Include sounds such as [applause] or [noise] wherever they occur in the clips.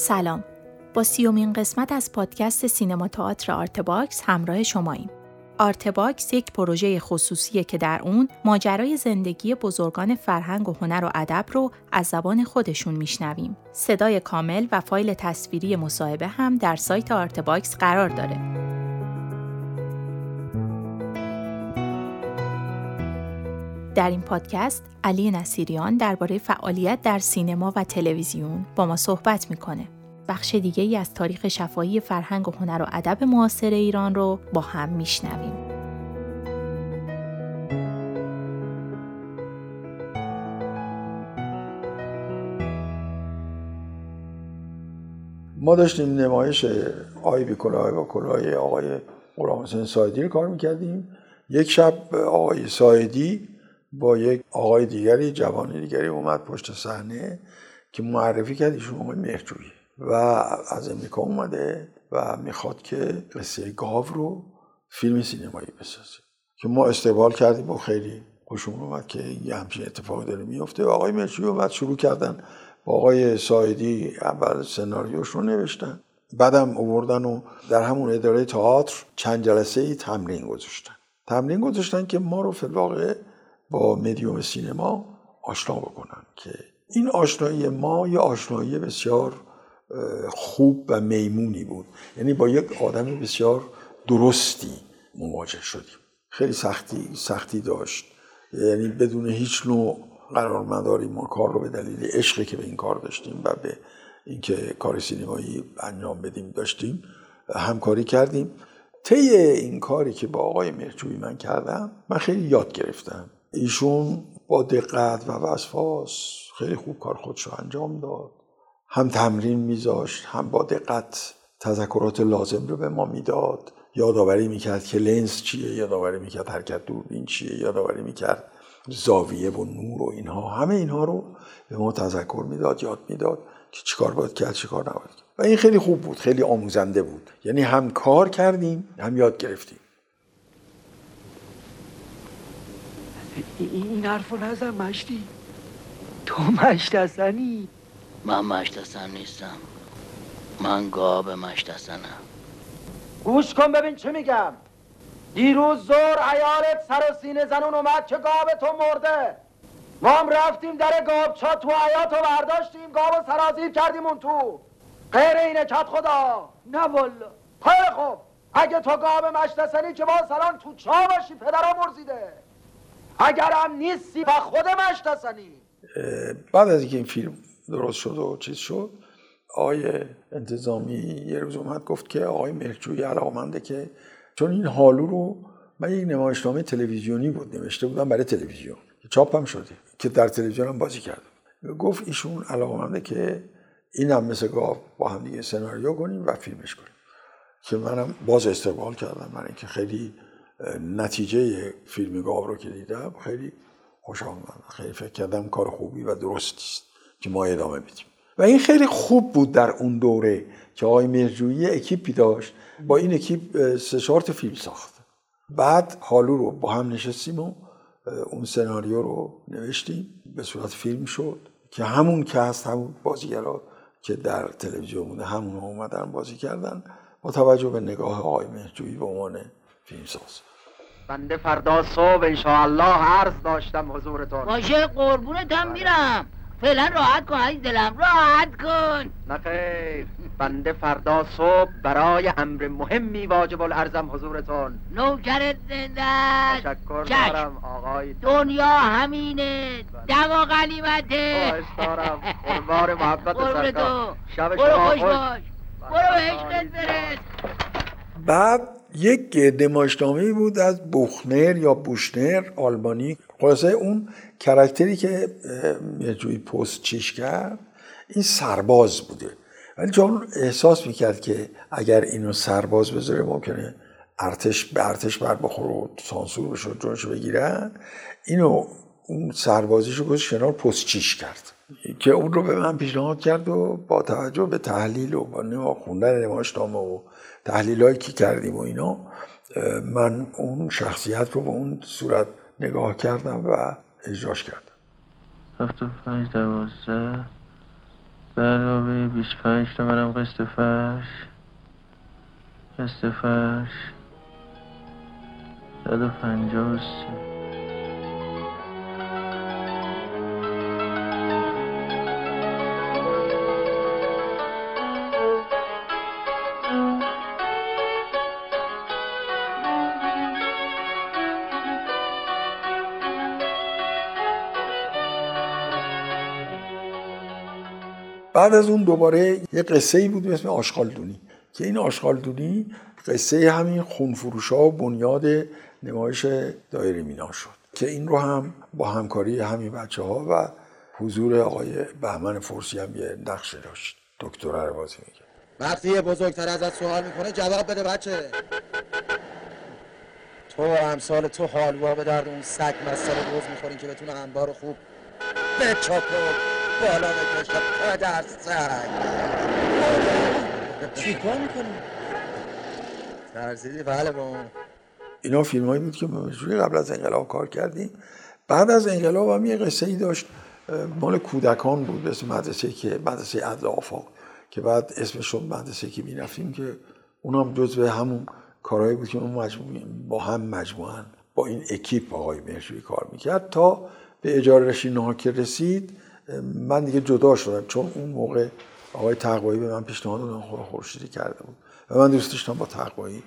سلام با سیومین قسمت از پادکست سینما تئاتر آرتباکس همراه شماییم آرتباکس یک پروژه خصوصیه که در اون ماجرای زندگی بزرگان فرهنگ و هنر و ادب رو از زبان خودشون میشنویم. صدای کامل و فایل تصویری مصاحبه هم در سایت آرتباکس قرار داره. در این پادکست علی نصیریان درباره فعالیت در سینما و تلویزیون با ما صحبت می‌کنه. بخش دیگه ای از تاریخ شفاهی فرهنگ و هنر و ادب معاصر ایران رو با هم میشنویم. ما داشتیم نمایش آی بی کلاه با کلاه آقای غلام حسین سایدی رو کار می‌کردیم یک شب آقای سایدی با یک آقای دیگری جوانی دیگری اومد پشت صحنه که معرفی کرد ایشون آقای مهرجویی و از امریکا اومده و می‌خواد که قصه گاو رو فیلم سینمایی بسازه. که ما استقبال کردیم و خیلی خوشمون اومد که یه همچین اتفاقی داره میفته. و آقای مرچوی اومد شروع کردن با آقای سایدی اول سناریوش رو نوشتن. بعدم اووردن و در همون اداره تئاتر چند جلسه ای تمرین گذاشتن. تمرین گذاشتن که ما رو فی با مدیوم سینما آشنا بکنن که این آشنایی ما یه آشنایی بسیار خوب و میمونی بود. یعنی با یک آدم بسیار درستی مواجه شدیم. خیلی سختی سختی داشت. یعنی بدون هیچ نوع قرار مداری ما کار رو به دلیل عشقی که به این کار داشتیم و به اینکه کار سینمایی انجام بدیم داشتیم همکاری کردیم. طی این کاری که با آقای مرچوی من کردم من خیلی یاد گرفتم. ایشون با دقت و وسواس خیلی خوب کار خودش رو انجام داد. هم تمرین میذاشت هم با دقت تذکرات لازم رو به ما می‌داد. یادآوری می‌کرد که لنز چیه یادآوری می‌کرد حرکت دوربین چیه یادآوری می‌کرد زاویه و نور و اینها. همه اینها رو به ما تذکر می‌داد یاد می‌داد که چیکار باید کرد چیکار نباید و این خیلی خوب بود خیلی آموزنده بود. یعنی هم کار کردیم هم یاد گرفتیم. این حرفو نزن مشتی. تو مشت من مشتسن نیستم. من گاب مشتسنم گوش کن ببین چه میگم. دیروز زور عیارت سر و سینه زنون اومد که گاب تو مرده. ما هم رفتیم در گاب چا تو عیاتو برداشتیم گاب سرازیر کردیم اون تو. غیر اینه کت خدا. نه والا. خیلی خوب. اگه تو گاب مشتسنی که با سلام تو چا باشی پدرم مرزیده. اگرم نیستی و خود مشتسنی بعد از اینکه این فیلم درست شد و چیز شد. آقای انتظامی یه روز اومد گفت که آقای مهرجوی علاقمنده که چون این حالو رو من یک نمایشنامه تلویزیونی بود نوشته بودم برای تلویزیون. چاپ هم شده که در تلویزیون هم بازی کردم گفت ایشون علاقمنده که این هم مثل گاو با هم دیگه سناریو کنیم و فیلمش کنیم. که منم باز استقبال کردم. من اینکه خیلی نتیجه فیلم گاو رو که دیدم خیلی خوشم آمد خیلی فکر کردم کار خوبی و درستی است که ما ادامه بدیم. و این خیلی خوب بود در اون دوره که آقای مرجویی اکیپی داشت با این اکیپ سه چهار فیلم ساخت. بعد حالو رو با هم نشستیم و اون سناریو رو نوشتیم به صورت فیلم شد که همون که هست همون بازیگرا که در تلویزیون بوده همون اومدن بازی کردن با توجه به نگاه آقای مهرجویی به عنوان فیلمساز بنده فردا صبح انشاءالله عرض داشتم حضورتون باشه قربونتم میرم. فعلا راحت کن عزیز دلم. راحت کن. نه خیر. بنده فردا صبح برای امر مهمی واجب الارزم حضورتون. نوکرت زنده تشکر. دارم آقای. دنیا همینه. دم و غنیمته. دارم. قربان محبت سرکار. تو. شب برو شما خوش باش. برو به عشقت برس بعد یک نمایشنامه بود از بوخنر یا بوشنر آلبانی خلاصه اون کرکتری که مرجوی پست چیش کرد این سرباز بوده. ولی چون احساس می‌کرد که اگر اینو سرباز بذاره ممکنه ارتش به ارتش بر بخوره و سانسور بشه و جونشو بگیرن اینو اون سربازیشو گذاشت کنار پست چیش کرد. که اون رو به من پیشنهاد کرد و با توجه به تحلیل و با خوندن نمایشنامه و تحلیل هایی که کردیم و اینا من اون شخصیت رو به اون صورت نگاه کردم و اجراش کردم. هفت و پنج دوازده. به علاوه 25 تومنم قسط فرش. قسط فرش. 153 بعد از اون دوباره یه قصه ای بود به اسم آشغالدونی که این آشغالدونی قصه همین خونفروش ها و بنیاد نمایش دایره مینا شد که این رو هم با همکاری همین بچه ها و حضور آقای بهمن فرسی هم یه نقشه داشت. دکتر رو بازی میگه. وقتی بزرگتر ازت سوال می‌کنه جواب بده بچه. تو امثال تو حالوا به درد اون سگ مسئله روز می‌خورین که بتونه انبار خوب بچاپه. بالا بکشم پدر سگ چی کار می‌کنی؟ ترسیدی؟ بله با اینا فیلم هایی بود که قبل از انقلاب کار کردیم بعد از انقلاب هم یه قصه ای داشت مال کودکان بود به اسم مدرسه که مدرسه عدل آفاق که بعد اسمش شد مدرسه که می‌رفتیم که اونم جزو همون کارهایی بود که اون مجموعه با هم مجموعا با این اکیپ آقای مرشوی کار می‌کرد تا به اجاره رشین که رسید من دیگه جدا شدم چون اون موقع آقای تقوایی به من پیشنهاد دادن خورشیدی کرده بود. و من دوست داشتم با تقوایی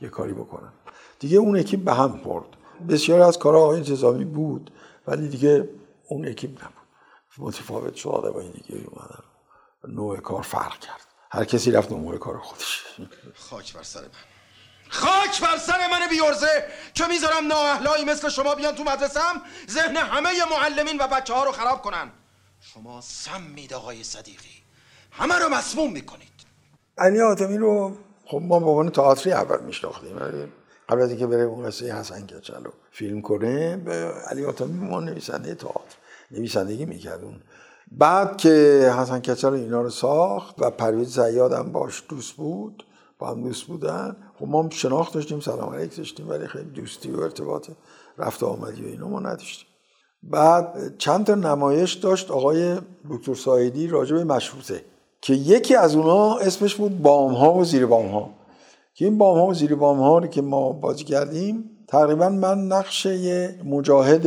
یه کاری بکنم. دیگه اون اکیپ به هم خورد. بسیار از کارها آقای انتظامی بود ولی دیگه اون اکیپ نبود. متفاوت شد این دیگه اومدن نوع کار فرق کرد. هر کسی رفت نوع کار خودش. خاک بر سر من. خاک بر سر من بیورزه که می‌ذارم نااهلایی مثل شما بیان تو مدرسم ذهن همه معلمین و بچه ها رو خراب کنن. شما سم مید آقای صدیقی. همه رو مسموم می‌کنید. علی آتمی رو خب ما به عنوان تئاتری اول میشناختیم. قبل از اینکه بره اون قصه حسن کچل رو فیلم کنه به علی آتمی ما نویسنده تئاتر نویسندگی می‌کرد بعد که حسن کچل اینا رو ساخت و پرویز زیاد باش دوست بود با هم دوست بودن خب ما شناخت داشتیم سلام علیک داشتیم ولی خیلی دوستی و ارتباط رفت آمدی و اینا ما نداشتیم. بعد چند تا نمایش داشت آقای دکتر سایدی راجع به مشروطه که یکی از اونها اسمش بود بام ها و زیر بام ها که این بام ها و زیر بام ها رو که ما بازی کردیم تقریبا من نقشه مجاهد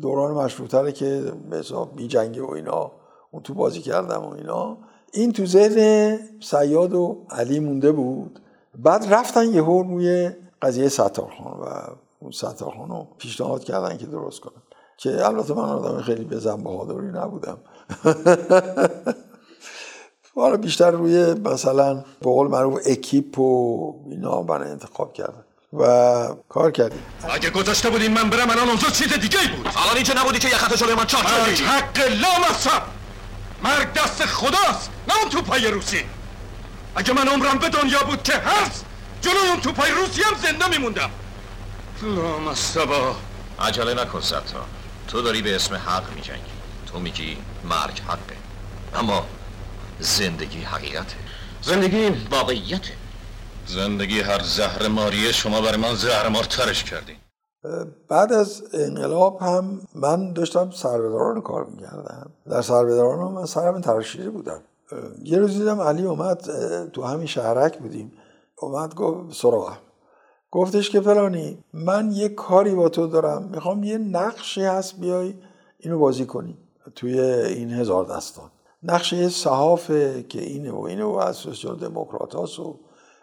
دوران مشروطه که به حساب بی جنگی و اینا اون تو بازی کردم و اینا این تو ذهن سیاد و علی مونده بود. بعد رفتن یه روی قضیه ستارخان و اون ستارخان رو پیشنهاد کردن که درست کنن. که البته من آدم خیلی بزن بهادری نبودم. [laughs] حالا بیشتر روی مثلا به قول معروف اکیپ و اینا من انتخاب کردم و کار کردیم. اگه گذاشته بودین من برم الان اونجا چیز دیگه بود. الان اینجا نبودی که یخت جلوی من چاک کردی حق لامصب. مرگ دست خداست نه اون توپای روسی. اگه من عمرم به دنیا بود که هست جلوی اون توپای روسی هم زنده میموندم. لامصبا. عجله نکن ستار تو داری به اسم حق میجنگی. تو میگی مرگ حقه. اما زندگی حقیقته. زندگی واقعیته. زندگی هر زهر ماریه شما برای من زهر مار ترش کردین. بعد از انقلاب هم من داشتم سربداران کار می‌کردم. در سربداران هم من سرم ترشیده بودم. یه روز دیدم علی اومد تو همین شهرک بودیم. اومد گفت سراغم گفتش که فلانی من یه کاری با تو دارم می‌خوام یه نقشی هست بیای اینو بازی کنی. توی این هزار دستان. نقشه صحافه که اینه و اینه و از سوسیال دموکرات و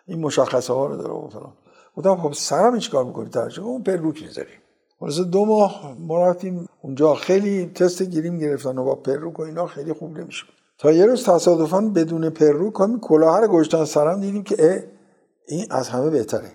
این مشخصه ها رو داره و فلان. گفتم خب سرم هیچ کار می‌کنی ترجمه اون پروک می‌ذاریم خلاص دو ماه ما رفتیم اونجا خیلی تست گیریم گرفتن و با پروک و اینا خیلی خوب نمیشه تا یه روز تصادفا بدون پروک همین کلاه رو گشتن سرم دیدیم که این از همه بهتره.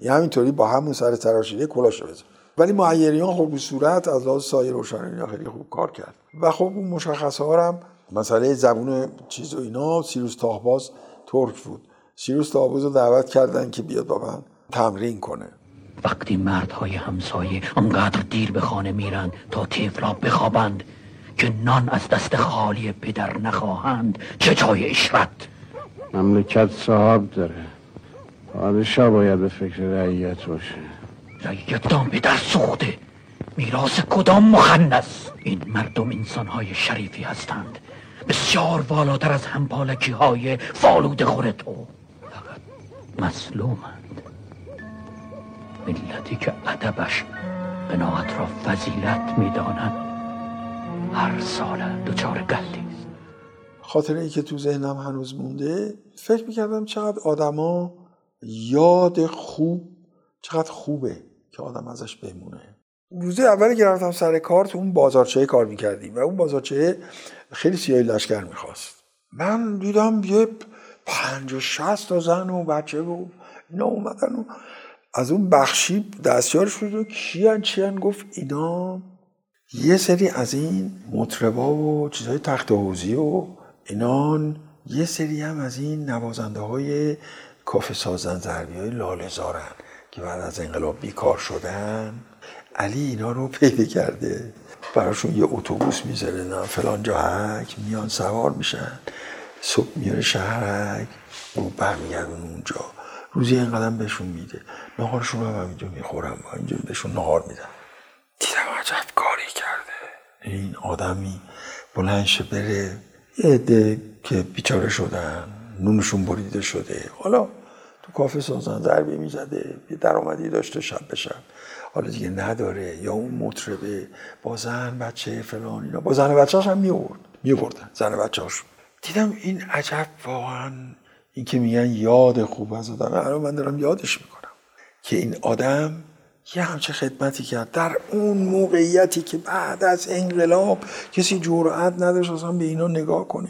این همینطوری با همون سر تراشیده کلاش بزن. ولی معیریان خب صورت از لحاظ سایه روشن اینا خیلی خوب کار کرد. و خب اون مشخصه ها هم مسئله زبون چیز و اینا سیروس تاهباز ترک بود. سیروس تاهباز رو دعوت کردن که بیاد با من تمرین کنه. وقتی مردهای همسایه انقدر دیر به خانه میرند تا تیفلا بخوابند که نان از دست خالی پدر نخواهند چه جای اشرت مملکت صاحب داره. پادشاه باید به فکر رعیت باشه. رعیت دام به در سوخته. میراث کدام مخنس این مردم انسانهای شریفی هستند. بسیار بالاتر از همپالکی های فالود خور تو. فقط مسلومند ملتی که ادبش قناعت را فضیلت می‌دانند هر سال دچار گندی خاطره ای که تو ذهنم هنوز مونده فکر می‌کردم چقدر آدما یاد خوب چقدر خوبه که آدم ازش بمونه. روز اولی که رفتم سر کار تو اون بازارچه کار می‌کردیم و اون بازارچه خیلی سیاهی لشکر می‌خواست. من دیدم یه پنج و شست تا زن و بچه و اینا اومدن و از اون بخشی شد و کیان چیان گفت اینا یه سری از این مطربا و چیزهای تخت حوزی و اینان یه سری هم از این نوازنده های کافه سازن ضربی های لاله که بعد از انقلاب بیکار شدن. علی اینا رو پیدا کرده. براشون یه اتوبوس می‌ذاره نه فلان جاهک میان سوار میشن. صبح میاره شهرک و برمیگردون اونجا. روزی اینقدر بهشون میده. نهارشون هم اینجا می‌خورم اینجا بهشون نهار میدم دیدم عجب کاری کرده. این آدمی بلندش بره یه عده که بیچاره شدن نونشون بریده شده. حالا تو کافه سازن ضربه می‌زده یه درآمدی داشته شب به شب. حالا دیگه نداره. یا اون مطربه با زن بچه فلان اینا. با زن بچه‌اش هم میورد میوردن زن بچه‌اش دیدم این عجب واقعا این که میگن یاد خوب از آدم. الان من دارم یادش می‌کنم که این آدم یه همچه خدمتی کرد. در اون موقعیتی که بعد از انقلاب کسی جرأت نداشت اصلا به اینا نگاه کنه.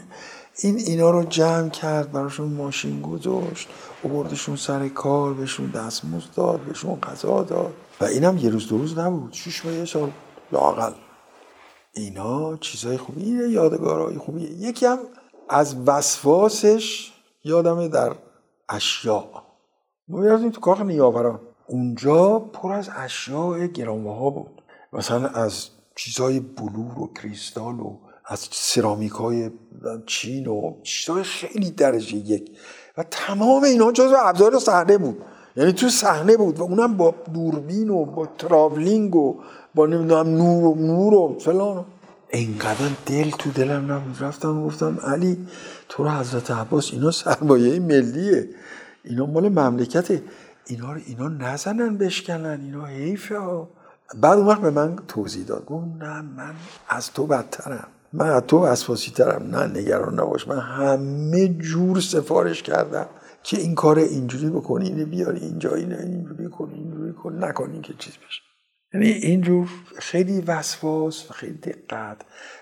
این اینا رو جمع کرد براشون ماشین گذاشت بردشون سر کار بهشون دستمزد داد بهشون غذا داد. و اینم یه روز دو روز نبود. شش ماه یه سال لاقل اینا چیزای خوبی یادگارهای خوبیه یکی هم از وسواسش یادمه در اشیاء ما می‌رفتیم تو کاخ نیاوران. اونجا پر از اشیاء گرانبها بود. مثلا از چیزهای بلور و کریستال و از سرامیک های چین و چیزهای خیلی درجه یک. و تمام اینا جزو ابزار صحنه بود. یعنی تو صحنه بود و اونم با دوربین و با تراولینگ و با نمی‌دونم نور و نور و فلان. اینقدر دل تو دلم نبود. رفتم گفتم علی تو رو حضرت عباس اینا سرمایه ملیه. اینا مال مملکته. اینا رو اینا نزنن بشکنن. اینا حیفه ها. بعد اون وقت به من توضیح داد. گفت نه من از تو بدترم. من از تو اسفاسی ترم نه نگران نباش. من همه جور سفارش کردم که این کار اینجوری بکنی اینو بیاری اینجا اینو اینجوری کنی اینجوری کن. نکنی که چیز بشه. یعنی اینجور خیلی وسواس و خیلی دقت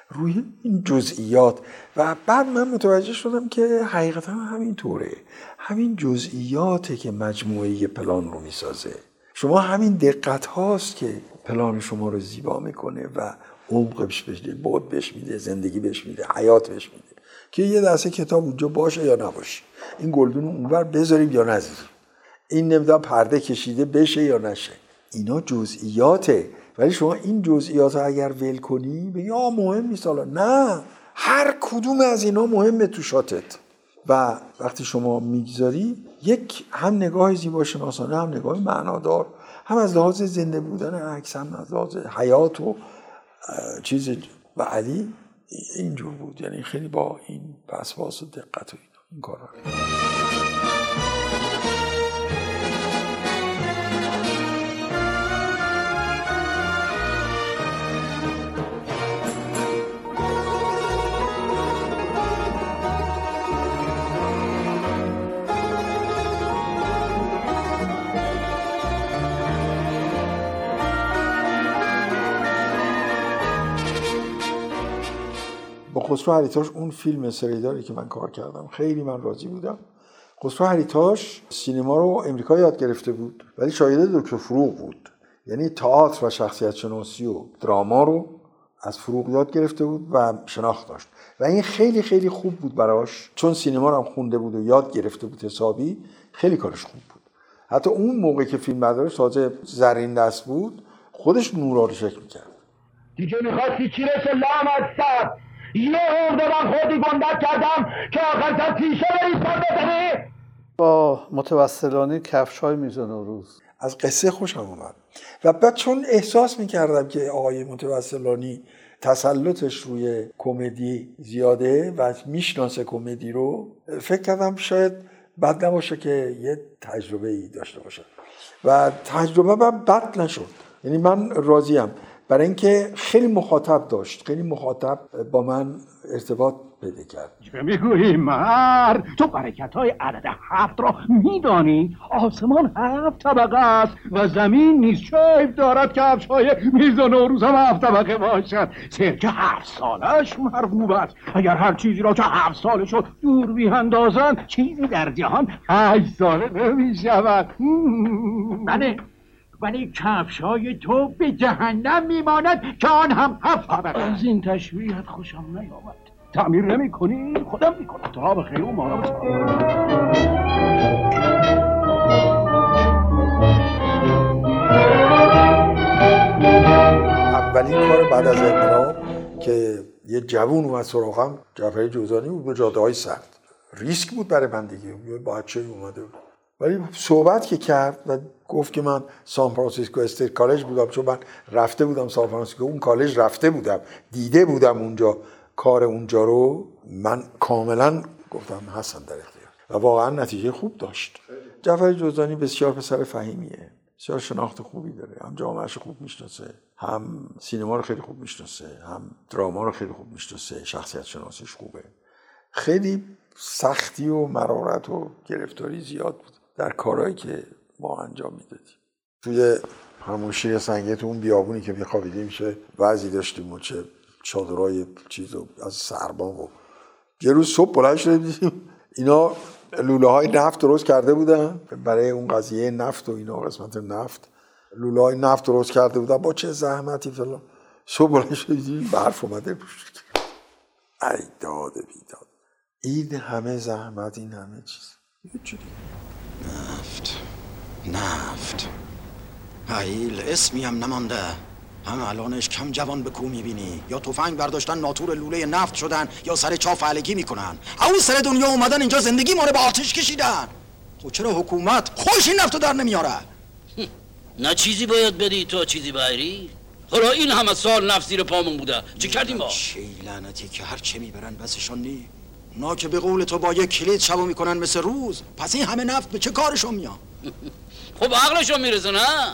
روی این جزئیات. و بعد من متوجه شدم که حقیقتا همین طوره همین جزئیاته که مجموعه پلان رو می‌سازه. شما همین دقت هاست که پلان شما رو زیبا می‌کنه و عمق بهش بده بود بهش میده زندگی بهش میده حیات بهش میده. که یه دسته کتاب اونجا باشه یا نباشه. این گلدون اونور بذاریم یا نذاریم. این نمی‌دونم پرده کشیده بشه یا نشه. اینا جزئیاته. ولی شما این جزئیات رو اگر ول کنی بگی آ مهم نیست حالا. نه. هر کدوم از اینا مهمه تو شاتت. و وقتی شما می‌گذاری یک هم نگاه زیبا شناسانه هم نگاه معنادار هم از لحاظ زنده بودن عکس هم از لحاظ حیات و چیز و علی اینجور بود. یعنی خیلی با این پسواس و دقت و این, این کارا. خسرو هریتاش اون فیلم سریداری که من کار کردم. خیلی من راضی بودم. خسرو هریتاش سینما رو امریکا یاد گرفته بود ولی شاید دکتر فروغ بود. یعنی تئاتر و شخصیت شناسی و دراما رو از فروغ یاد گرفته بود و شناخت داشت. و این خیلی خیلی خوب بود براش. چون سینما رو هم خونده بود و یاد گرفته بود حسابی خیلی کارش خوب بود. حتی اون موقع که فیلم بردارش تازه زرین دست بود خودش نورا رو شکل می‌کرد. دیگه می‌خواستی چی رسه لامت یه عمر من خودی گندت کردم که آخر تا تیشه بریستان بزنی. با متوسلانی کفش های میزن روز. از قصه خوشم اومد. و بعد چون احساس می‌کردم که آقای متوسلانی تسلطش روی کمدی زیاده و می‌شناسه کمدی رو فکر کردم شاید بد نباشه که یه تجربه ای داشته باشه. و تجربه من بد نشد. یعنی من راضیم. برای اینکه خیلی مخاطب داشت. خیلی مخاطب با من ارتباط پیدا کرد. چه می‌گویی مرد تو برکت های عدد هفت را میدانی؟ آسمان هفت طبقه است و زمین نیز شیب دارد که هفت های میز و نوروز هم هفت طبقه باشد. سرکه هفت سالش مرغوب است. اگر هر چیزی را که هفت ساله شد دور بیاندازند چیزی در جهان هشت ساله نمی شود بله. ولی کفش های تو به جهنم میماند که آن هم هفت طبقه از این تشبیهت خوشم نیامد. تعمیر نمی کنی؟ خودم می کنم. تا به خیر و اولین کار بعد از انقلاب که یه جوون اومد سراغم جعفری جوزانی بود به جاده های سرد ریسک بود برای من دیگه. بچه اومده بود. ولی صحبت که کرد و گفت که من San Francisco State College بودم چون من رفته بودم سان فرانسیسکو اون کالج رفته بودم دیده بودم اونجا کار اونجا رو من کاملا گفتم حسن در اختیار. و واقعا نتیجه خوب داشت. جعفر جوزانی بسیار پسر فهیمیه. بسیار شناخت خوبی داره. هم جامعهش خوب می‌شناسه هم سینما رو خیلی خوب می‌شناسه هم دراما رو خیلی خوب می‌شناسه شخصیت شناسیش خوبه. خیلی سختی و مرارت و گرفتاری زیاد بود. در کارهایی که ما انجام می‌دادیم. توی همون شیر سنگه تو اون بیابونی که میخوابیدیم میشه وضعی داشتیم و چه چادرای چیز از سربان و یه روز صبح بلند شدیم اینا لوله های نفت درست کرده بودن. برای اون قضیه نفت و اینا قسمت نفت لوله های نفت درست کرده بودن. با چه زحمتی فلان. صبح بلند شدیم برف اومده. ای داد بیداد. این همه زحمت این همه چیز. نفت. نفت. هیل اسمی هم نمانده. هم الانش کم جوان به کو می‌بینی؟ یا تفنگ برداشتن ناتور لوله نفت شدن یا سر چاف علکی می‌کنن؟ او سر دنیا اومدن اینجا زندگی ما رو به آتش کشیدن. خب چرا حکومت خوش این نفتو در نمیاره؟ نه چیزی باید بدی تا چیزی بایری؟ حالا این همه سال نفت زیر پامون بوده. چه کردیم ما؟ چه لعنتی که هر چه می‌برن بسشان نی اونا که به قول تو با یک کلید شبو می‌کنن مثل روز. پس این همه نفت به چه کارشون میان خب عقلشون می‌رسه نه؟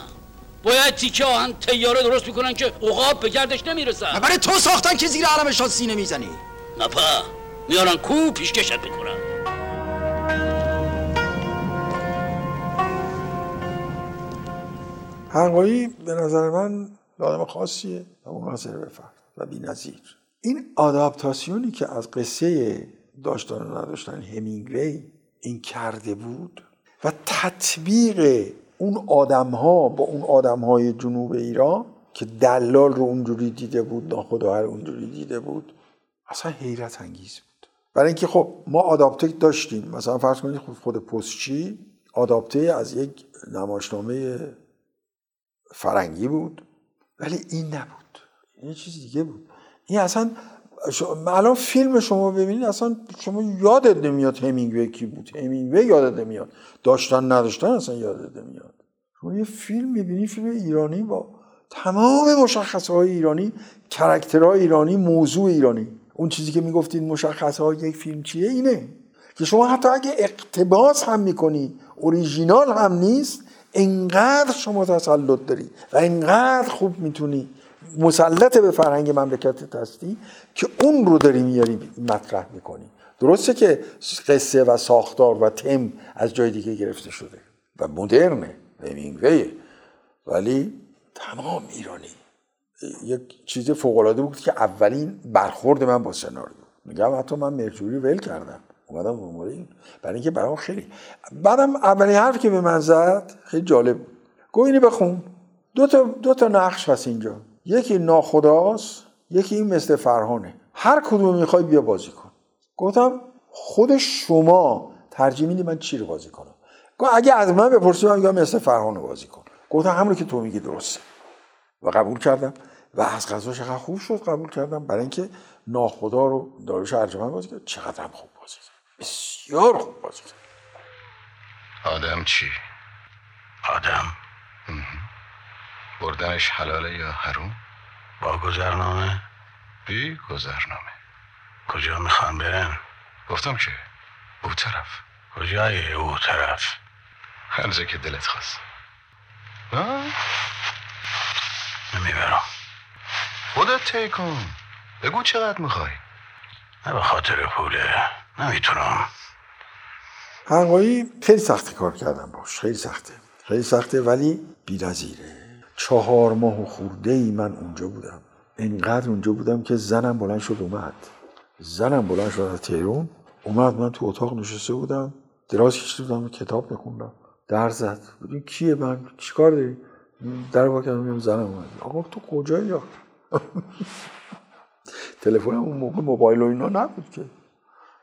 باید تیکه آهن تیاره درست می‌کنن که عقاب به گردش نمی‌رسن. برای تو ساختن که زیر علمشان سینه می‌زنی. نه پا میارن کو پیشکشت می‌کنن. هنگایی به نظر من آدم خاصیه. و مناظر به فرد و بی نظیر. این آداپتاسیونی که از قصه داشتن و نداشتن. همینگوی این کرده بود و تطبیق اون آدم ها با اون آدم های جنوب ایران که دلال رو اونجوری دیده بود ناخداها رو اونجوری دیده بود اصلا حیرت انگیز بود. برای اینکه خب ما آداپته داشتیم. مثلا فرض کنید خود, خود پستچی آداپته از یک نمایشنامه فرنگی بود ولی این نبود. این چیز دیگه بود. این اصلا الان فیلم شما ببینید اصلا شما یادت نمیاد همینگوی کی بود. همینگوی یادت نمیاد. داشتن نداشتن اصلا یادت نمیاد. شما یه فیلم می‌بینی فیلم ایرانی با تمام مشخصه های ایرانی کرکترهای ایرانی موضوع ایرانی. اون چیزی که می‌گفتید مشخصه های یک فیلم چیه؟ اینه. که شما حتی اگه اقتباس هم می‌کنی اوریژینال هم نیست انقدر شما تسلط داری و انقدر خوب می‌تونی مسلط به فرهنگ مملکت هستی که اون رو داری میاری مطرح می‌کنی. درسته که قصه و ساختار و تم از جای دیگه گرفته شده و مدرنه همینگویه ولی تمام ایرانی. یک چیز فوقالعاده بود که اولین برخورد من با سناریو. میگم حتی من مرجوری ول کردم. اومدم دنبال این. برای اینکه برام خیلی بعدم اولین حرف که به من زد خیلی جالب بود. گو اینی بخون. دو تا, دو تا نقش هست اینجا. یکی ناخداست یکی این مثل فرهانه. هر کدوم می‌خوای بیا بازی کن. گفتم خود شما ترجیح میدی من چی رو بازی کنم؟ گفت اگه از من بپرسی من میگم مثل فرهانه بازی کن. گفتم همون که تو میگی درسته. و قبول کردم. و از غذا چقدر خوب شد قبول کردم. برای اینکه ناخدا رو داروش ارجمند بازی کرد. چقدر هم خوب بازی کرد. بسیار خوب بازی کرد. آدم چی؟ آدم بردنش حلاله یا حروم؟ با گذرنامه؟ بی گذرنامه. کجا می‌خوان برن؟ گفتم که او طرف. کجای او طرف؟ هر جا که دلت خواست. نمی‌برم. خودت طی کن. بگو چقدر می‌خوای. نه به خاطر پوله. نمی‌تونم. هنگایی خیلی سختی کار کردم باش. خیلی سخته. خیلی سخته ولی بی‌نظیره. چهار ماه و خورده ای من اونجا بودم. اینقدر اونجا بودم که زنم بلند شد اومد. زنم بلند شد از تهرون اومد من تو اتاق نشسته بودم. دراز کشیده بودم کتاب بخوندم در زد. بودیم کیه من؟ چیکار داری؟ در با کردم زنم اومد. آقا تو کجایی [laughs] تلفن اون موقع موبایل و اینا نبود که.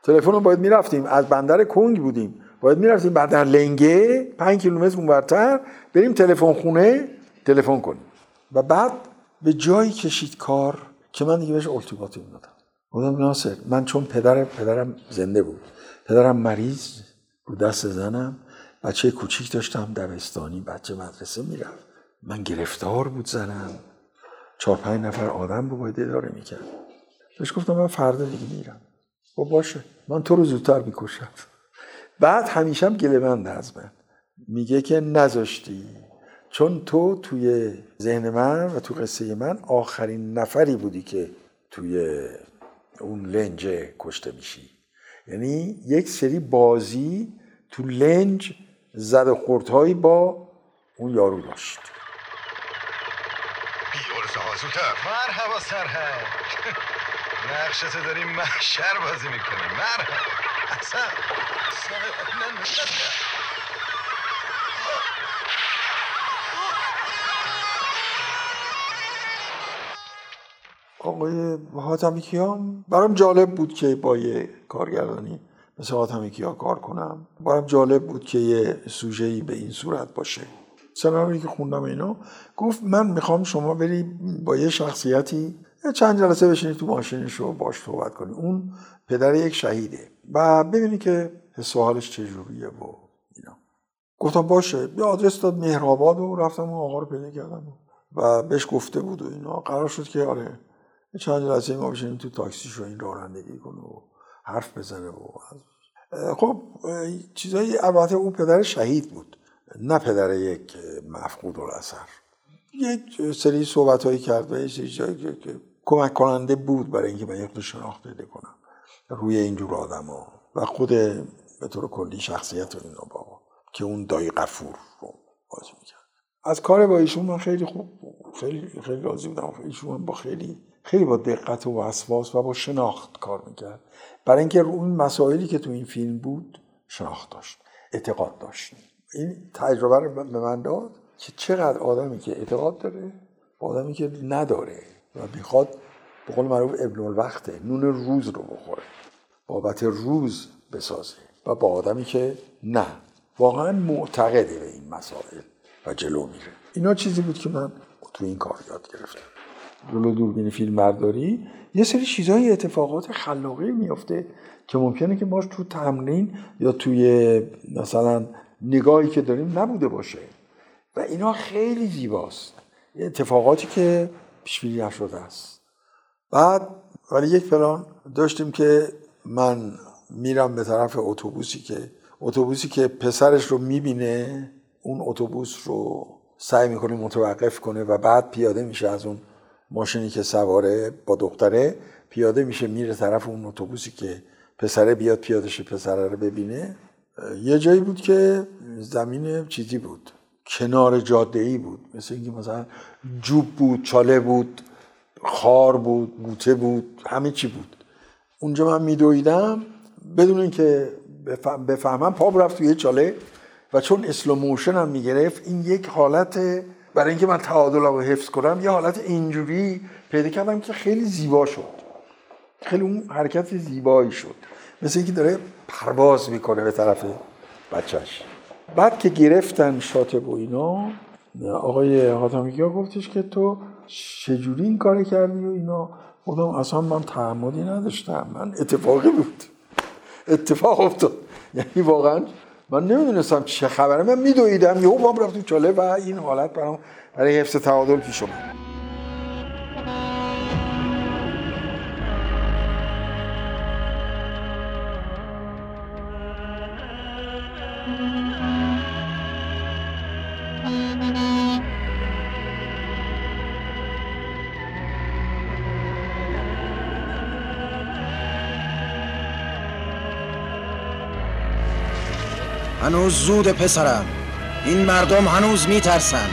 تلفن باید می‌رفتیم. از بندر کنگ بودیم. باید می‌رفتیم بندر لنگه پنج کیلومتر اونورتر. بریم تلفن خونه. تلفن کنیم و بعد به جایی کشید کار که من دیگه بهش التیماتوم دادم. گفتم ناصر من چون پدر پدرم زنده بود. پدرم مریض رو دست زنم. بچه کوچیک داشتم دبستانی بچه مدرسه می‌رفت. من گرفتار بود زنم. چهار پنج نفر آدم رو باید اداره می‌کرد. بهش گفتم من فردا دیگه میرم. با باشه. من تو رو زودتر می‌کشم. بعد همیشه هم گله از من. میگه که نذاشتی. چون تو توی ذهن من و تو قصه من آخرین نفری بودی که توی اون لنج کشته میشی. یعنی یک سری بازی تو لنج زد خورتهایی با اون یارو داشت. مرحبا سرهنگ. نقشتو داریم محشر بازی می‌کنیم مرحبا. اصلا آقای حاتمی کیام برام جالب بود که با یه کارگردانی مثل حاتمی کیا کار کنم. برام جالب بود که یه سوژه‌ای به این صورت باشه. سناریویی که خوندم اینا گفت من می‌خوام شما بری با یه شخصیتی چند جلسه بشینید تو ماشینش رو باش صحبت کنی. اون پدر یک شهیده. و ببینی که حس و حالش چجوریه و اینا. گفتم باشه. یه آدرس داد مهرآباد و رفتم اون آقا رو پیدا کردم و بهش گفته بود و اینا. قرار شد که آره چند جلسه ما بشینیم تو تاکسی رو این رانندگی کنه و حرف بزنه و خب چیزایی البته اون پدر شهید بود نه پدر یک مفقود الاثر یک سری صحبت هایی کرد و یه جایی که کمک کننده بود برای اینکه من یک شناخت پیدا کنم روی اینجور آدم ها و خود به طور کلی شخصیت اینا بابا که اون دایی قفور رو بازی می‌کرد. از کار با ایشون من خیلی خوب خیلی خیلی راضی بودم. ایشون با خیلی خیلی با دقت و وسواس و با شناخت کار می‌کرد. برای اینکه اون مسائلی که تو این فیلم بود شناخت داشت اعتقاد داشت این تجربه رو به من داد که چقدر آدمی که اعتقاد داره با آدمی که نداره و می‌خواد به قول معروف ابن الوقته نون روز رو بخوره بابت روز بسازه و با آدمی که نه. واقعا معتقده به این مسائل و جلو میره. اینا چیزی بود که من تو این کار یاد گرفتم. جلو دوربین فیلم برداری یه سری چیزهای اتفاقات خلاقی میافته که ممکنه که ماش تو تمرین یا توی مثلا نگاهی که داریم نبوده باشه. و اینا خیلی زیباست. اتفاقاتی که پیش نشده است. بعد ولی یک پلان داشتیم که من میرم به طرف اتوبوسی که اتوبوسی که پسرش رو می‌بینه اون اتوبوس رو سعی می‌کنه متوقف کنه و بعد پیاده میشه از اون ماشینی که سواره با دختره پیاده میشه میره طرف اون اتوبوسی که پسره بیاد پیاده شه پسره رو ببینه. یه جایی بود که زمین چیزی بود کنار جاده ای بود. مثل اینکه مثلا جوب بود چاله بود خار بود بوته بود همه چی بود. اونجا من میدویدم بدون اینکه بفهمم پا رفت توی چاله و چون slow motion هم می‌گرفت این یک حالت برای اینکه من تعادلم رو حفظ کنم یه حالت اینجوری پیدا کردم که خیلی زیبا شد. خیلی اون حرکت زیبایی شد. مثل اینکه داره پرواز می‌کنه به طرف بچهش. بعد که گرفتن شاتب و اینا آقای حاتمیگیا گفتش که تو چجوری این کار کردی و اینا؟ خودم اصلا من تعمدی نداشتم من اتفاقی بود. اتفاق افتاد. یعنی واقعا من نمی‌دونستم چه خبره. من میدویدم یهو بام رفت تو چاله و این حالت برام برای حفظ تعادل پیش اومد. هنوز زود پسرم. این مردم هنوز میترسن.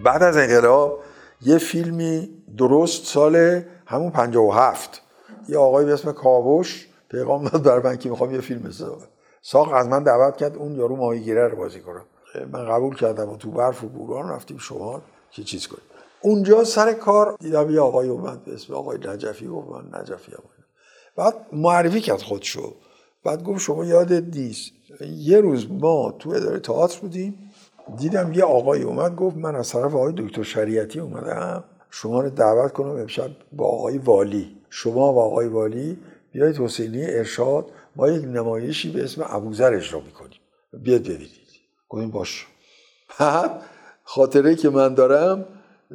بعد از انقلاب یه فیلمی درست سال همون 57 یه آقای به اسم کاوش پیغام داد برای من که می‌خوام یه فیلم بسازم. ساق از من دعوت کرد اون یارو ماهیگیره رو بازی کنم من قبول کردم و تو برف و بوران رفتیم شمال که چیز کنیم. اونجا سر کار دیدم یه آقای اومد به اسم آقای نجفی گفت من نجفی هم. بعد معرفی کرد خودشو. بعد گفت شما یادت نیست. یه روز ما تو اداره تئاتر بودیم. دیدم یه آقای اومد گفت من از طرف آقای دکتر شریعتی اومدم. شما رو دعوت کنم امشب با آقای والی. شما و آقای والی بیایید حسینی ارشاد ما یک نمایشی به اسم ابوذر اجرا می‌کنیم. بیاد ببینید. گفتیم باش. بعد خاطره که من دارم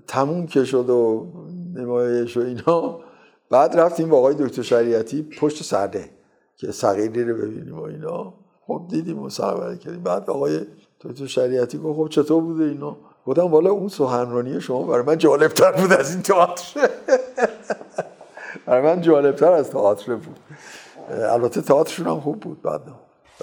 تموم که شد و نمایش و اینا. بعد رفتیم با آقای دکتر شریعتی پشت سرده که صغیری رو ببینیم و اینا. خب دیدیم و سلام کردیم. بعد آقای دکتر شریعتی گفت خب چطور بوده اینا؟ گفتم والا اون سخنرانی شما برای من جالبتر بود از این تئاتر. [laughs] برای من جالبتر از تئاتر بود. البته تئاترشون هم خوب بود بعد.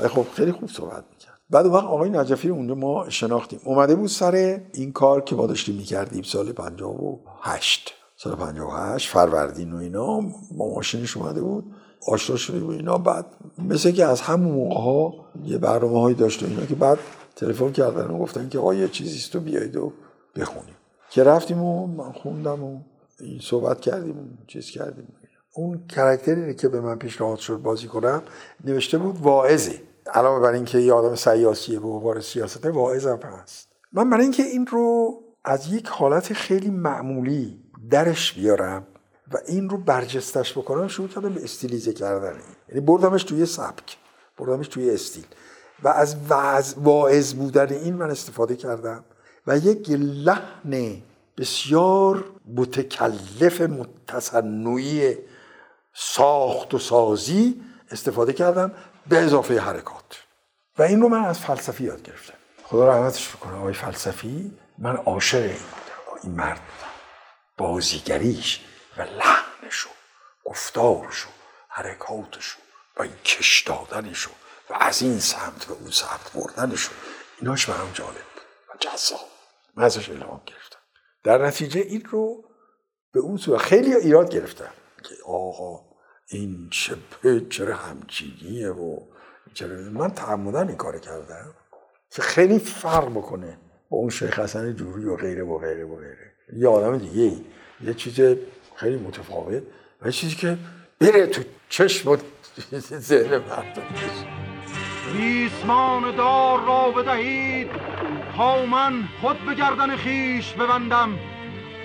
خب خیلی خوب صحبت می‌کرد. بعد وقت آقای نجفی اونجا ما شناختیم. اومده بود سر این کار که ما داشتیم می‌کردیم سال 58 سال 58 فروردین و اینا با ماشینش اومده بود آشنا شدیم و اینا. بعد مثل که از همون موقع ها یه برنامه هایی داشت و اینا که بعد تلفن کردن و گفتن که آقا یه چیزیست تو بیایید و بخونیم. که رفتیم و من خوندم و این صحبت کردیم چیز کردیم. اون کرکتری که به من پیشنهاد شد بازی کنم. نوشته بود واعظه. علاوه بر اینکه یه آدم سیاسیه به عنوان سیاست واعظ هم هست. من برای اینکه این رو از یک حالت خیلی معمولی درش بیارم و این رو برجستش بکنم شروع کردم به استیلیزه کردن یعنی بردمش توی سبک بردمش توی استیل. و از واعظ بودن این من استفاده کردم. و یک لحن بسیار متکلف متصنعی ساخت و سازی استفاده کردم به اضافه حرکات. و این رو من از فلسفی یاد گرفتم. خدا رحمتش بکنه آقای فلسفی من عاشق این مرد بودم. بازیگریش و لحنش و گفتارش و حرکاتش و این کش دادنش و از این سمت به اون سمت بردنش ایناش برام جالب بود و جذاب من ازش الهام گرفتم. در نتیجه این رو به اون صورت خیلی ایراد گرفتم. که آقا این چه چرا همچینیه و چرا من تعمدن این کار کردم. که خیلی فرق بکنه با اون شیخ حسن جوری و غیره و غیره و غیره. یه آدم دیگه یه چیز خیلی متفاوت. و چیزی که بره تو چشم و ذهن مردم. ریسمان دار را بدهید تا من خود به گردن خیش ببندم.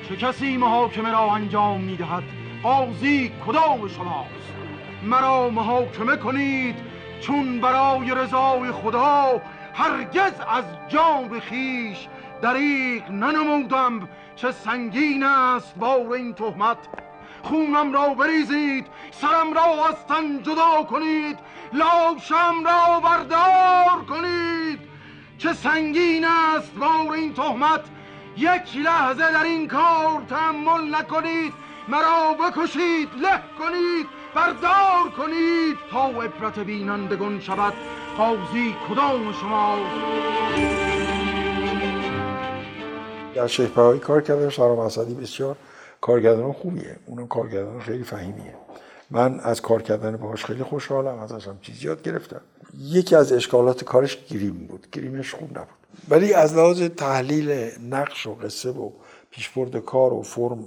چه کسی محاکمه را انجام می‌دهد؟ قاضی کدام شماست؟ مرا محاکمه کنید چون برای رضای خدا هرگز از جان خیش دریغ ننمودم. چه سنگین است بار این تهمت. خونم را بریزید سرم را از تن جدا کنید لاشم را بردار کنید. چه سنگین است بار این تهمت. یک لحظه در این کار تحمل نکنید مرا بکشید له کنید بردار کنید. تا عبرت بینندگان شود قاضی کدام شما در شهپرهایی کار کردن شهرام اسدی بسیار کارگردان خوبیه. اونم کارگردان خیلی فهیمیه. من از کار کردن باهاش خیلی خوشحالم ازش هم چیزی یاد گرفتم. یکی از اشکالات کارش گریم بود. گریمش خوب نبود. ولی از لحاظ تحلیل نقش و قصه و پیشبرد کار و فرم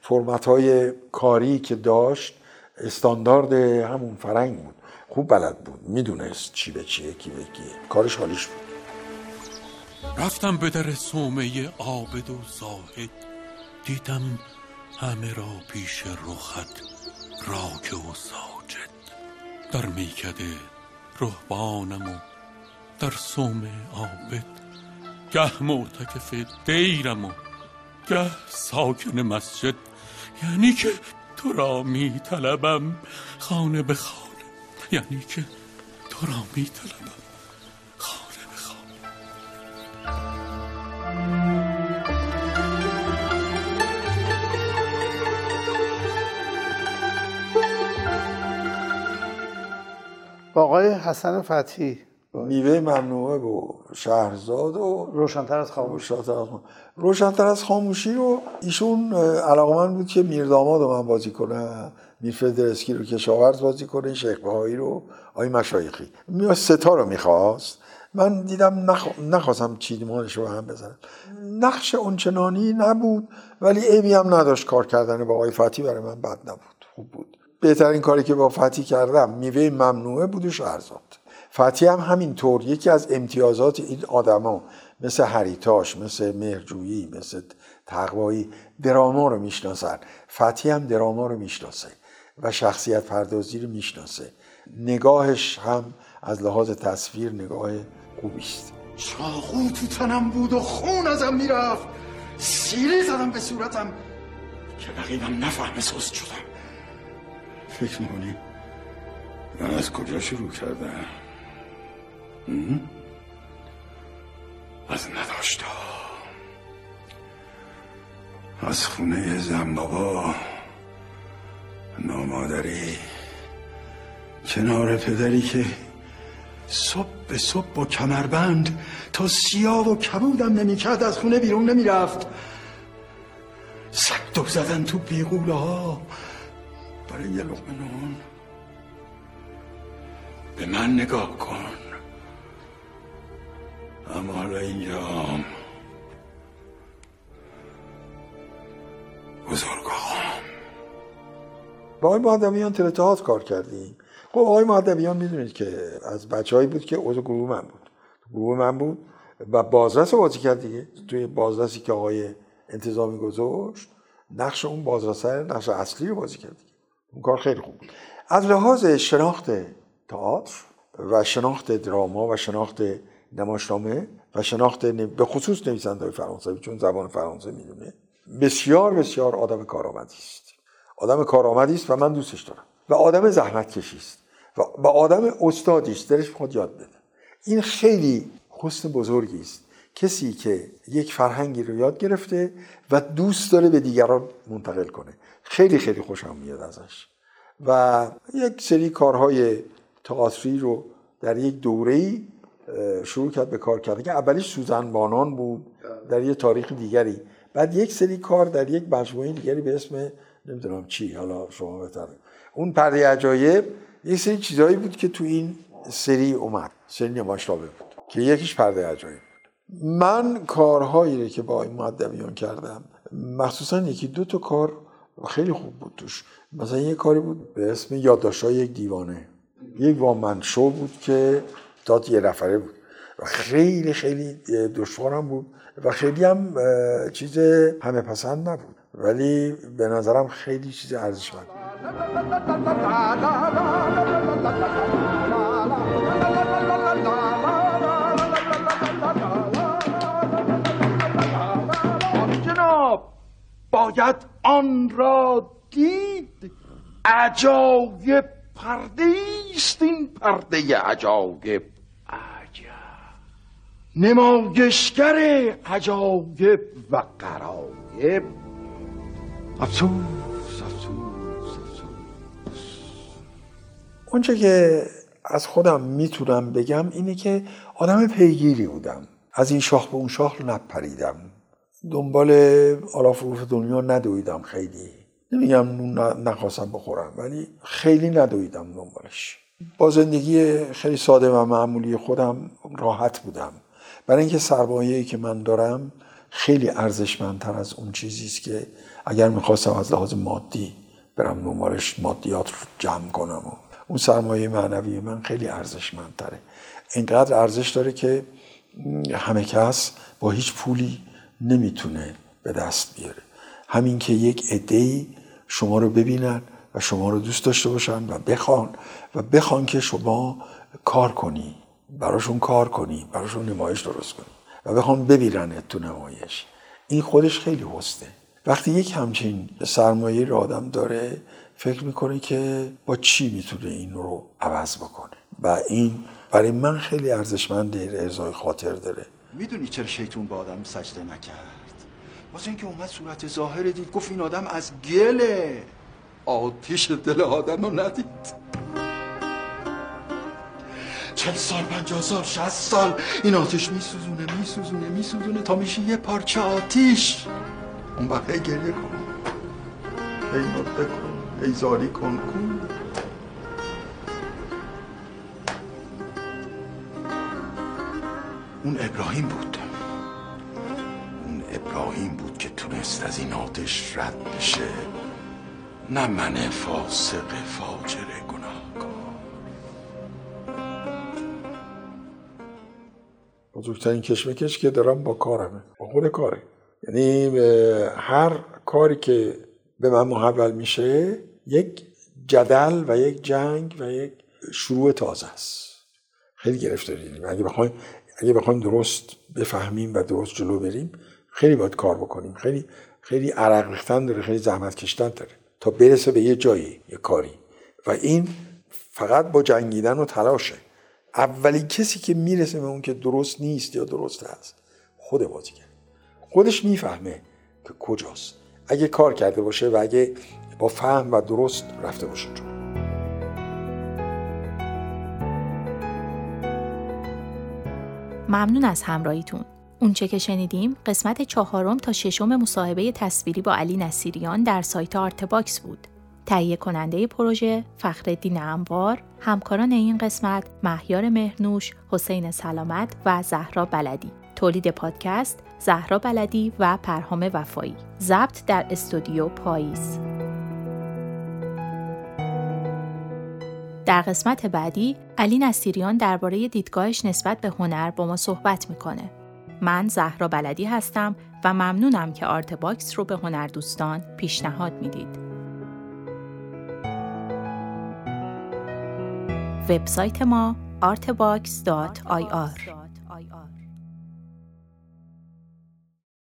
فرمت های کاری که داشت استاندارد همون فرنگ بود. خوب بلد بود. می‌دونست چی به چیه کی به کیه. کارش حالیش بود. رفتم به در سومه عابد و زاهد. دیدم همه را پیش رخت راک و ساجد. در میکده رهبانم و در سومه عابد. گه معتکف دیرم و گه ساکن مسجد. یعنی که تو را می طلبم خانه به خانه. یعنی که تو را می طلبم با آقای حسن فتحی. میوه ممنوعه و شهرزاد و روشنتر از خاموشی. روشنتر از, روشنتر از خاموشی رو ایشون علاقه من بود که میرداماد رو من بازی کنم. میر فدرسکی رو کشاورز بازی کنه شیخ بهایی رو آی مشایخی. ستا رو می‌خواست. من دیدم نخ... نخواستم چیدمانش رو هم بزنم. نقش اونچنانی نبود ولی عیبی هم نداشت کار کردن با آقای فتی برای من بد نبود. خوب بود. بهترین کاری که با فتی کردم میوه ممنوعه بود و شهرزاد فتی هم همینطور یکی از امتیازات این آدما مثل هریتاش مثل مهرجویی مثل تقوایی دراما رو می‌شناسن. فتی هم دراما رو می‌شناسه و شخصیت پردازی رو می‌شناسه. نگاهش هم از لحاظ تصویر نگاه خوبی است. چاقو تو تنم بود و خون ازم می‌رفت. سیلی زدم به صورتم که رقیبم نفهم سست شدم. فکر می‌کنی؟ من از کجا شروع کردم؟ از نداشتا از خونه زنبابا نامادری کنار پدری که صبح به صبح با کمربند تا سیاه و کبودم نمی‌کرد از خونه بیرون نمی‌رفت. سکتو زدن تو بیغوله ها. برای یه لقمه نون. به من نگاه کن. اما حالا اینجام. بزرگ آقام با آقای معدویان تلتهات کار کردیم. خب آقای معدویان می‌دونید که از بچههایی بود که عضو گروه من بود. گروه من بود و بازرس بازی کرد دیگه. توی بازرسی که آقای انتظامی گذاشت نقش اون بازرسه نقش اصلی رو بازی کرد اون کار خیلی خوب. از لحاظ شناخت تئاتر و شناخت دراما و شناخت نمایشنامه و شناخت به خصوص نویسنده فرانسوی چون زبان فرانسه می‌دونه بسیار بسیار آدم کارآمدی است. آدم کارآمدی است و من دوستش دارم. و آدم زحمت کشی است. و, آدم استادی است. دلش خود یاد بده. این خیلی حسن بزرگی است. کسی که یک فرهنگی رو یاد گرفته و دوست داره به دیگران منتقل کنه. خیلی خیلی خوشم میاد ازش. و یک سری کارهای تئاتری رو در یک دوره شروع کرد به کار کردن. که اولیش سوزن بانان بود در یک تاریخ دیگری. بعد یک سری کار در یک مجموعه دیگری به اسم نمی‌دونم چی حالا شما بهتره اون پرده عجایب یک سری چیزهایی بود که تو این سری اومد. سری نمایشنامه بود که یکیش پرده عجایب. من کارهایی که با این مؤدبیان کردم مخصوصا یکی دو تا کار خیلی خوب بود توش مثلا یه کاری بود به اسم یادداشت‌های یک دیوانه یک وامنشو بود که داد یه نفره بود و خیلی خیلی دشوارم بود و خیلی هم چیز همه پسند نبود ولی به نظرم خیلی چیز ارزشمند باید آن را دید. عجایب پرده است این پرده عجایب. نمایشگر عجایب و قرایب افسوس افسوس افسوس. اونچه که از خودم می‌تونم بگم اینه که آدم پیگیری بودم. از این شاخ به اون شاخ نپریدم. دنبال آلاف دنیا ندویدم خیلی. نمیگم نون نخواستم بخورم ولی خیلی ندویدم دنبالش. با زندگی خیلی ساده و معمولی خودم راحت بودم. برای اینکه سرمایه‌ای که من دارم خیلی ارزشمندتر از اون چیزی است که اگر می‌خواستم از لحاظ مادی برم دنبالش مادیات رو جمع کنم. و اون سرمایه معنوی من خیلی ارزشمندتره. اینقدر ارزش داره که همه کس با هیچ پولی نمی‌تونه به دست بیاره. همین که یک عده‌ای شما رو ببینن و شما رو دوست داشته باشن و بخوان و بخوان که شما کار کنی براشون کار کنی براشون نمایش درست کنی و بخوان ببینن تو نمایش. این خودش خیلی حسنه. وقتی یک همچین سرمایه رو آدم داره فکر می‌کنه که با چی می‌تونه این رو عوض بکنه؟ و این برای من خیلی ارزشمند ارزای خاطر داره. می‌دونی چرا شیطون با آدم سجده نکرد؟ واسه اینکه اومد صورت ظاهر دید گفت این آدم از گله. آتیش دل آدم رو ندید. چل سال پنجاه سال شست سال این آتش میسوزونه میسوزونه میسوزونه تا میشه یه پارچه آتیش. اون وقت گریه کن. هی نطقه کن هی زاری کن کن. اون ابراهیم بود. اون ابراهیم بود که تونست از این آتش رد بشه. نه من فاسق فاجر گناهکار. بزرگترین کشمکش که دارم با کارمه. با خود کاره. یعنی هر کاری که به من محول میشه یک جدل و یک جنگ و یک شروع تازه است. خیلی گرفتاری اگه بخوایم اگه بخوایم درست بفهمیم و درست جلو بریم خیلی باید کار بکنیم. خیلی خیلی عرق ریختن داره خیلی زحمت کشتن داره. تا برسه به یه جایی یه کاری. و این فقط با جنگیدن و تلاشه. اولین کسی که می‌رسه به اون که درست نیست یا درست هست خود بازیگر خودش می‌فهمه که کجاست. اگه کار کرده باشه و اگه با فهم و درست رفته باشه ممنون از همراهیتون. اونچه که شنیدیم قسمت چهارم تا ششم مصاحبه تصویری با علی نصیریان در سایت آرتباکس بود. تهیه کننده پروژه فخرالدین انوار، همکاران این قسمت مهیار مهنوش، حسین سلامت و زهرا بلدی. تولید پادکست زهرا بلدی و پرهام وفایی. ضبط در استودیو پاییز. در قسمت بعدی علی نصیریان درباره دیدگاهش نسبت به هنر با ما صحبت می‌کنه. من زهرا بلدی هستم و ممنونم که آرتباکس رو به هنردوستان پیشنهاد می‌دید. وبسایت ما artbox.ir